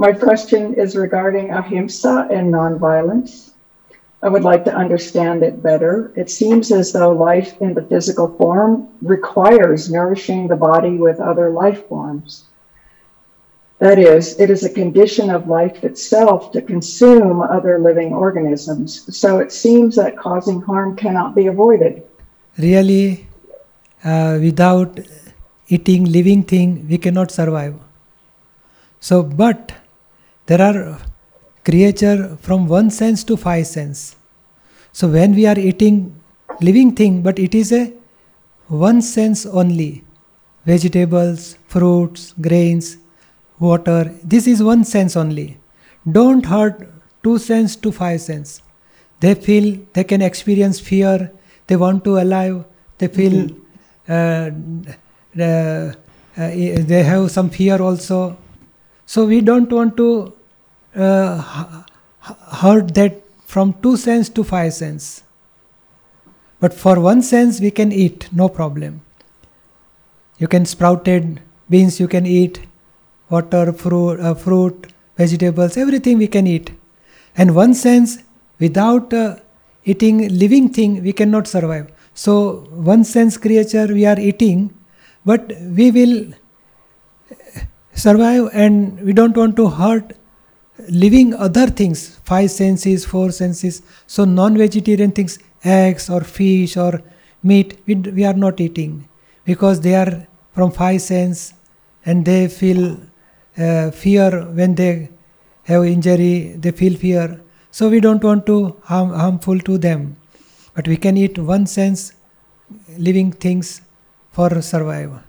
My question is regarding ahimsa and nonviolence. I would like to understand it better. It seems as though life in the physical form requires nourishing the body with other life forms. That is, it is a condition of life itself to consume other living organisms. So it seems that causing harm cannot be avoided. Really, uh, without eating living thing, we cannot survive. So, but there are creature from one sense to five sense. So when we are eating living thing, but it is a one sense only. Vegetables, fruits, grains, water. This is one sense only. Don't hurt two sense to five sense. They feel they can experience fear. They want to alive. They feel uh, uh, uh, they have some fear also. So we don't want to uh, h- hurt that from two sense to five sense. But for one sense we can eat, no problem. You can sprouted beans you can eat, water, fruit, uh, fruit, vegetables, everything we can eat. And one sense, without uh, eating living thing, we cannot survive. So one sense creature we are eating, but we will survive and we don't want to hurt living other things five senses four senses. So non-vegetarian things eggs or fish or meat we, we are not eating because they are from five sense and they feel uh, fear when they have injury they feel fear. So we don't want to harm harmful to them. But we can eat one sense living things for survival